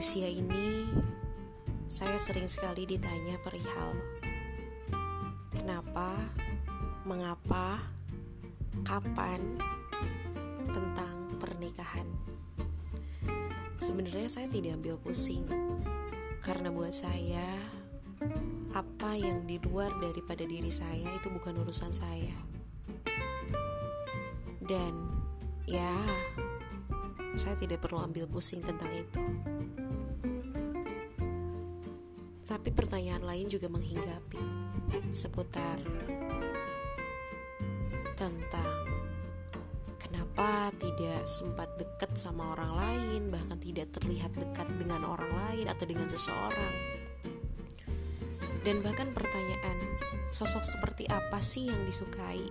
usia ini, saya sering sekali ditanya perihal kenapa, mengapa, kapan tentang pernikahan. Sebenarnya saya tidak ambil pusing karena buat saya apa yang di luar daripada diri saya itu bukan urusan saya. Dan ya, saya tidak perlu ambil pusing tentang itu. Tapi pertanyaan lain juga menghinggapi seputar tentang kenapa tidak sempat dekat sama orang lain, bahkan tidak terlihat dekat dengan orang lain atau dengan seseorang. Dan bahkan pertanyaan, sosok seperti apa sih yang disukai?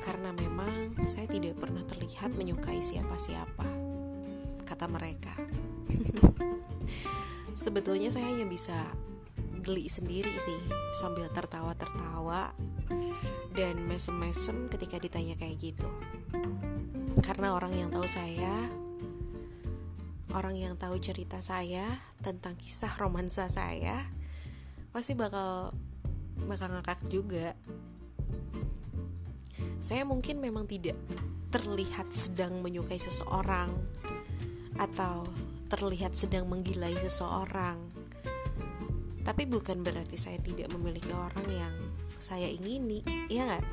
karena memang saya tidak pernah terlihat menyukai siapa-siapa, kata mereka. Sebetulnya saya hanya bisa geli sendiri sih sambil tertawa-tertawa dan mesem-mesem ketika ditanya kayak gitu. Karena orang yang tahu saya, orang yang tahu cerita saya tentang kisah romansa saya, pasti bakal bakal ngakak juga saya mungkin memang tidak terlihat sedang menyukai seseorang atau terlihat sedang menggilai seseorang. Tapi bukan berarti saya tidak memiliki orang yang saya ingini, ya nggak?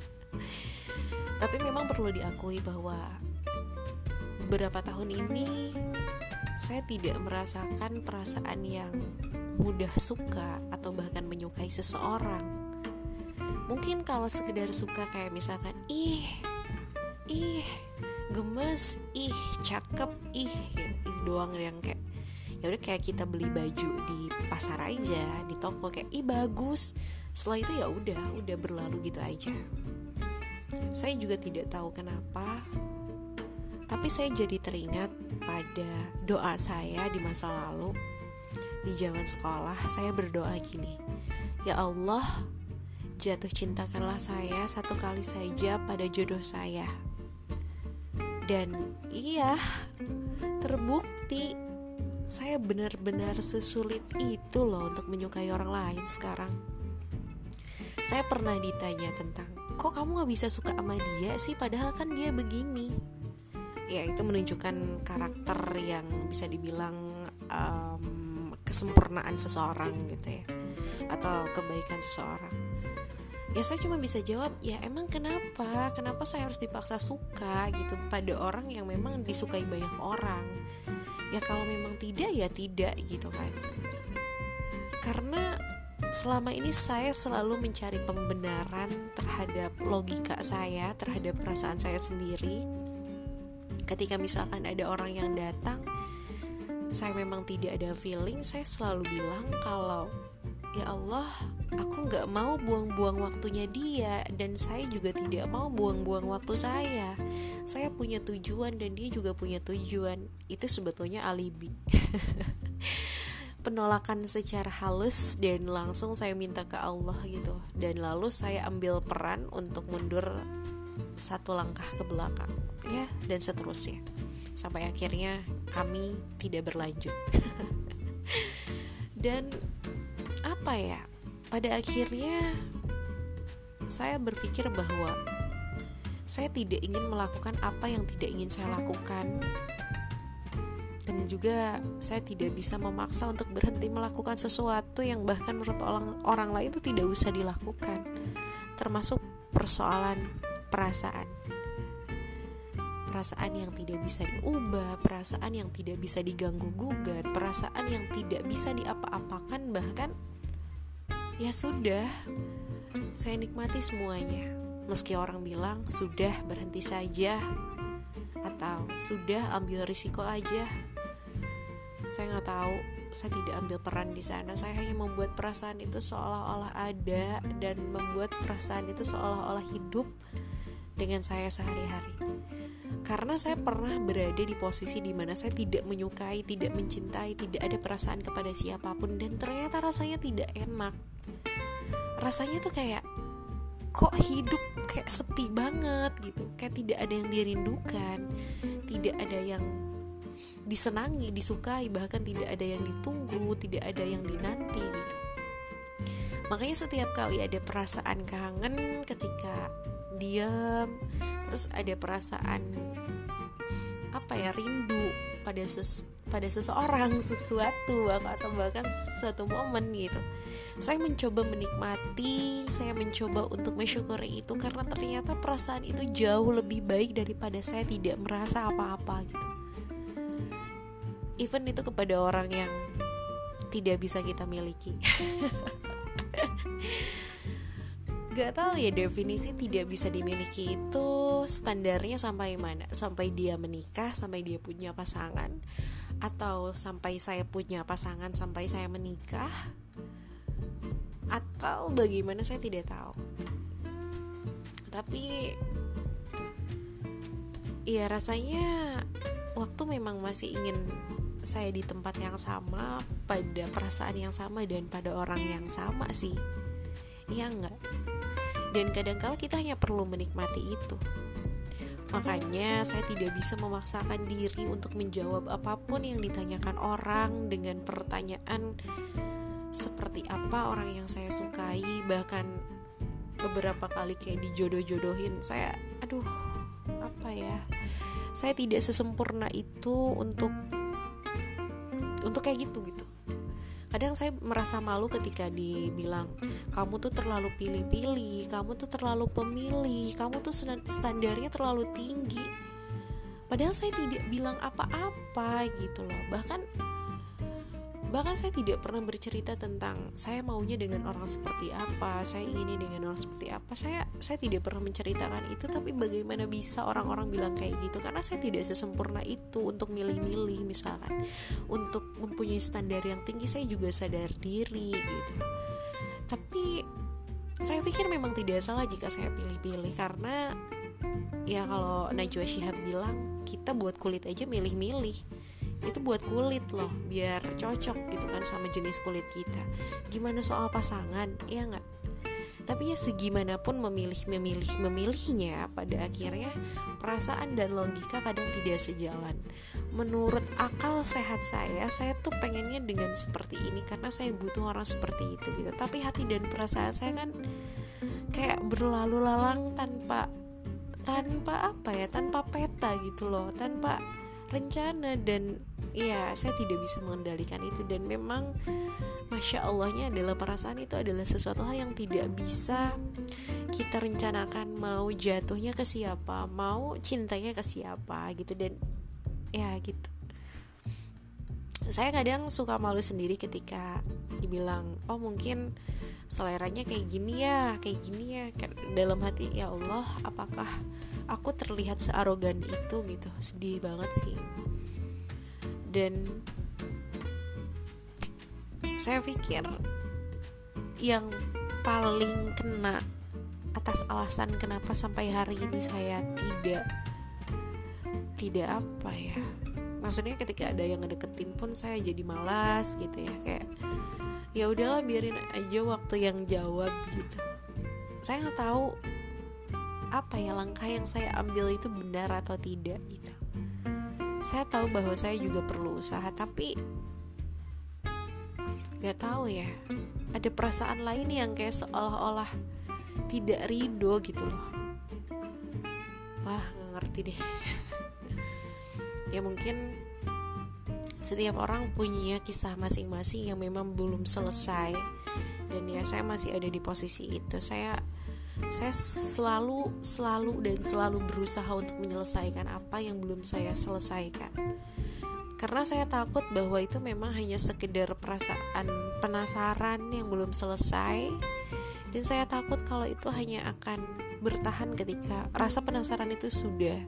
Tapi memang perlu diakui bahwa beberapa tahun ini saya tidak merasakan perasaan yang mudah suka atau bahkan menyukai seseorang mungkin kalau sekedar suka kayak misalkan ih ih gemes ih cakep ih gitu itu doang yang kayak ya udah kayak kita beli baju di pasar aja di toko kayak ih bagus setelah itu ya udah udah berlalu gitu aja saya juga tidak tahu kenapa tapi saya jadi teringat pada doa saya di masa lalu di zaman sekolah saya berdoa gini ya Allah Jatuh cintakanlah saya satu kali saja pada jodoh saya. Dan iya, terbukti saya benar-benar sesulit itu loh untuk menyukai orang lain sekarang. Saya pernah ditanya tentang, kok kamu gak bisa suka sama dia sih padahal kan dia begini. Ya itu menunjukkan karakter yang bisa dibilang um, kesempurnaan seseorang gitu ya. Atau kebaikan seseorang ya saya cuma bisa jawab ya emang kenapa? Kenapa saya harus dipaksa suka gitu pada orang yang memang disukai banyak orang? Ya kalau memang tidak ya tidak gitu kan. Karena selama ini saya selalu mencari pembenaran terhadap logika saya terhadap perasaan saya sendiri. Ketika misalkan ada orang yang datang saya memang tidak ada feeling saya selalu bilang kalau ya Allah aku nggak mau buang-buang waktunya dia dan saya juga tidak mau buang-buang waktu saya. Saya punya tujuan dan dia juga punya tujuan. Itu sebetulnya alibi. Penolakan secara halus dan langsung saya minta ke Allah gitu. Dan lalu saya ambil peran untuk mundur satu langkah ke belakang ya dan seterusnya. Sampai akhirnya kami tidak berlanjut. Dan apa ya? Pada akhirnya saya berpikir bahwa saya tidak ingin melakukan apa yang tidak ingin saya lakukan. Dan juga saya tidak bisa memaksa untuk berhenti melakukan sesuatu yang bahkan menurut orang orang lain itu tidak usah dilakukan. Termasuk persoalan perasaan. Perasaan yang tidak bisa diubah, perasaan yang tidak bisa diganggu gugat, perasaan yang tidak bisa diapa-apakan bahkan ya sudah saya nikmati semuanya. Meski orang bilang sudah berhenti saja atau sudah ambil risiko aja. Saya nggak tahu saya tidak ambil peran di sana. Saya hanya membuat perasaan itu seolah-olah ada dan membuat perasaan itu seolah-olah hidup dengan saya sehari-hari karena saya pernah berada di posisi di mana saya tidak menyukai, tidak mencintai, tidak ada perasaan kepada siapa pun dan ternyata rasanya tidak enak. Rasanya tuh kayak kok hidup kayak sepi banget gitu. Kayak tidak ada yang dirindukan tidak ada yang disenangi disukai bahkan tidak ada yang ditunggu tidak ada yang dinanti gitu. Makanya setiap kali ada perasaan kangen ketika diam terus ada perasaan apa ya rindu pada ses pada seseorang sesuatu atau bahkan suatu momen gitu. Saya mencoba menikmati saya mencoba untuk mensyukuri itu karena ternyata perasaan itu jauh lebih baik daripada saya tidak merasa apa-apa gitu. Even itu kepada orang yang tidak bisa kita miliki Gak tahu ya definisi tidak bisa dimiliki itu standarnya sampai mana? Sampai dia menikah, sampai dia punya pasangan? Atau sampai saya punya pasangan, sampai saya menikah? Atau bagaimana? Saya tidak tahu. Tapi Ya rasanya waktu memang masih ingin saya di tempat yang sama pada perasaan yang sama dan pada orang yang sama sih. Iya enggak dan kadangkala kita hanya perlu menikmati itu. Makanya saya tidak bisa memaksakan diri untuk menjawab apa pun yang ditanyakan orang dengan pertanyaan seperti apa orang yang saya sukai bahkan beberapa kali kayak dijodoh-jodohin. Saya aduh apa ya? Saya tidak sesempurna itu untuk untuk kayak gitu gitu kadang saya merasa malu ketika dibilang kamu tuh terlalu pilih-pilih kamu tuh terlalu pemilih kamu tuh standarnya terlalu tinggi. Padahal saya tidak bilang apa-apa gitu loh. Bahkan Bahkan saya tidak pernah bercerita tentang saya maunya dengan orang seperti apa, saya inginnya dengan orang seperti apa. Saya saya tidak pernah menceritakan itu, tapi bagaimana bisa orang-orang bilang kayak gitu? Karena saya tidak sesempurna itu untuk milih-milih misalkan. Untuk mempunyai standar yang tinggi saya juga sadar diri gitu. Tapi saya pikir memang tidak salah jika saya pilih-pilih karena ya kalau Najwa Shihab bilang kita buat kulit aja milih-milih itu buat kulit loh biar cocok gitu kan sama jenis kulit kita. Gimana soal pasangan? Ya nggak? Tapi ya segimanapun memilih memilih memilihnya pada akhirnya perasaan dan logika kadang tidak sejalan. Menurut akal sehat saya saya tuh pengennya dengan seperti ini karena saya butuh orang seperti itu gitu. Tapi hati dan perasaan saya kan kayak berlalu lalang tanpa tanpa apa ya? Tanpa peta gitu loh tanpa rencana dan ya saya tidak bisa mengendalikan itu. Dan memang masya allahnya adalah perasaan itu adalah sesuatu hal yang tidak bisa kita rencanakan. Mau jatuhnya ke siapa mau cintanya ke siapa gitu. Dan ya gitu. Saya kadang suka malu sendiri ketika dibilang oh mungkin seleranya kayak gini ya kayak gini ya. Dalam hati ya Allah apakah aku terlihat searogan itu gitu. Sedih banget sih. Dan saya pikir yang paling kena atas alasan kenapa sampai hari ini saya tidak tidak apa ya. Maksudnya ketika ada yang ngedeketin pun saya jadi malas gitu ya. Kayak ya udahlah biarin aja waktu yang jawab gitu. Saya nggak tahu apa ya langkah yang saya ambil itu benar atau tidak gitu. Saya tahu bahwa saya juga perlu usaha tapi nggak tahu ya. Ada perasaan lain yang kayak seolah-olah tidak ridho gitu loh. Wah nggak ngerti deh. Ya mungkin setiap orang punya kisah masing-masing yang memang belum selesai. Dan ya saya masih ada di posisi itu. Saya saya selalu selalu dan selalu berusaha untuk menyelesaikan apa yang belum saya selesaikan. Karena saya takut bahwa itu memang hanya sekedar perasaan penasaran yang belum selesai. Dan saya takut kalau itu hanya akan bertahan ketika rasa penasaran itu sudah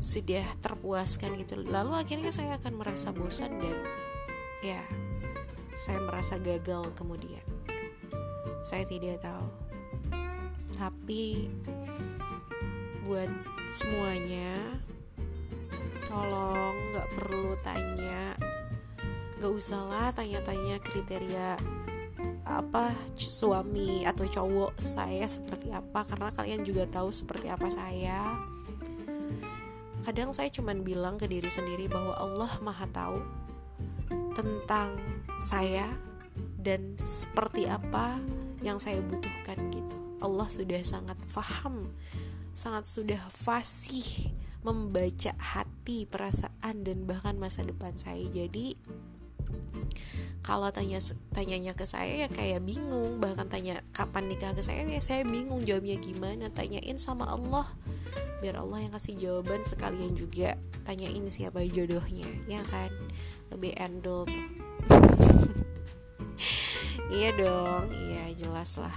sudah terpuaskan gitu. Lalu akhirnya saya akan merasa bosan dan ya saya merasa gagal kemudian. Saya tidak tahu tapi buat semuanya. Tolong nggak perlu tanya. Nggak usah lah tanya-tanya kriteria apa suami atau cowok saya seperti apa karena kalian juga tahu seperti apa saya. Kadang saya cuman bilang ke diri sendiri bahwa Allah maha tahu tentang saya dan seperti apa yang saya butuhkan gitu Allah sudah sangat faham sangat sudah fasih membaca hati, perasaan dan bahkan masa depan saya. Jadi kalau tanya tanyanya ke saya ya kayak bingung. Bahkan tanya kapan nikah ke saya ya saya bingung jawabnya gimana. Tanyain sama Allah biar Allah yang kasih jawaban sekalian juga. Tanyain siapa jodohnya ya kan? Lebih endul tuh. Iya dong iya jelas lah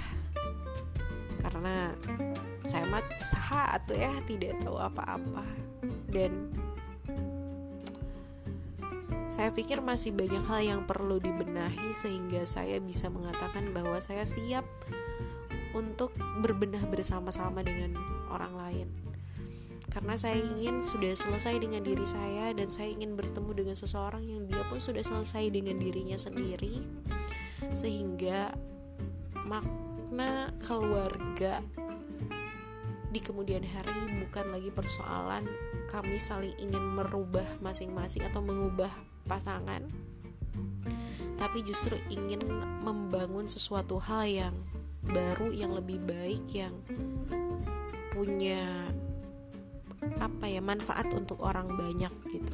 karena saya mat saat tuh ya tidak tahu apa-apa dan saya pikir masih banyak hal yang perlu dibenahi sehingga saya bisa mengatakan bahwa saya siap untuk berbenah bersama-sama dengan orang lain. Karena saya ingin sudah selesai dengan diri saya dan saya ingin bertemu dengan seseorang yang dia pun sudah selesai dengan dirinya sendiri sehingga makna keluarga di kemudian hari bukan lagi persoalan kami saling ingin merubah masing-masing atau mengubah pasangan tapi justru ingin membangun sesuatu hal yang baru yang lebih baik yang punya apa ya manfaat untuk orang banyak gitu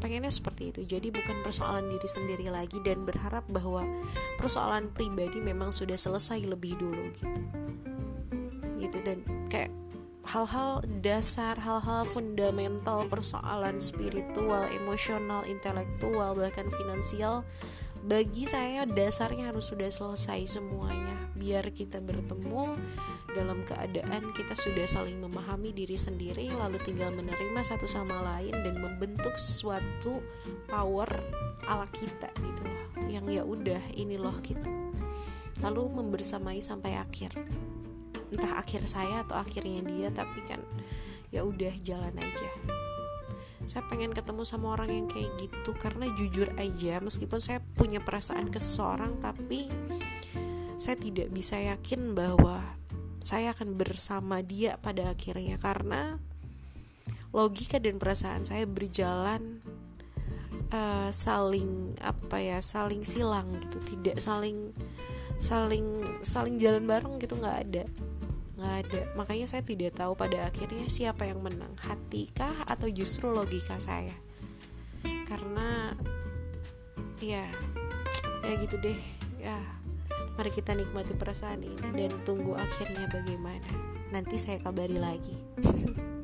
pengennya seperti itu. Jadi bukan persoalan diri sendiri lagi dan berharap bahwa persoalan pribadi memang sudah selesai lebih dulu gitu. Gitu dan kayak hal-hal dasar, hal-hal fundamental persoalan spiritual, emosional, intelektual, bahkan finansial bagi saya dasarnya harus sudah selesai semuanya. Biar kita bertemu dalam keadaan kita sudah saling memahami diri sendiri lalu tinggal menerima satu sama lain dan membentuk suatu power ala kita gitu loh. Yang ya udah ini loh kita lalu membersamai sampai akhir. Entah akhir saya atau akhirnya dia tapi kan ya udah jalan aja saya pengen ketemu sama orang yang kayak gitu. Karena jujur aja meskipun saya punya perasaan ke seseorang tapi saya tidak bisa yakin bahwa saya akan bersama dia pada akhirnya. Karena logika dan perasaan saya berjalan uh, saling apa ya saling silang gitu. Tidak saling saling saling jalan bareng gitu nggak ada nggak ada. Makanya saya tidak tahu pada akhirnya siapa yang menang. Hatikah atau justru logika saya? Karena ya ya gitu deh. Ya mari kita nikmati perasaan ini dan tunggu akhirnya bagaimana. Nanti saya kabari lagi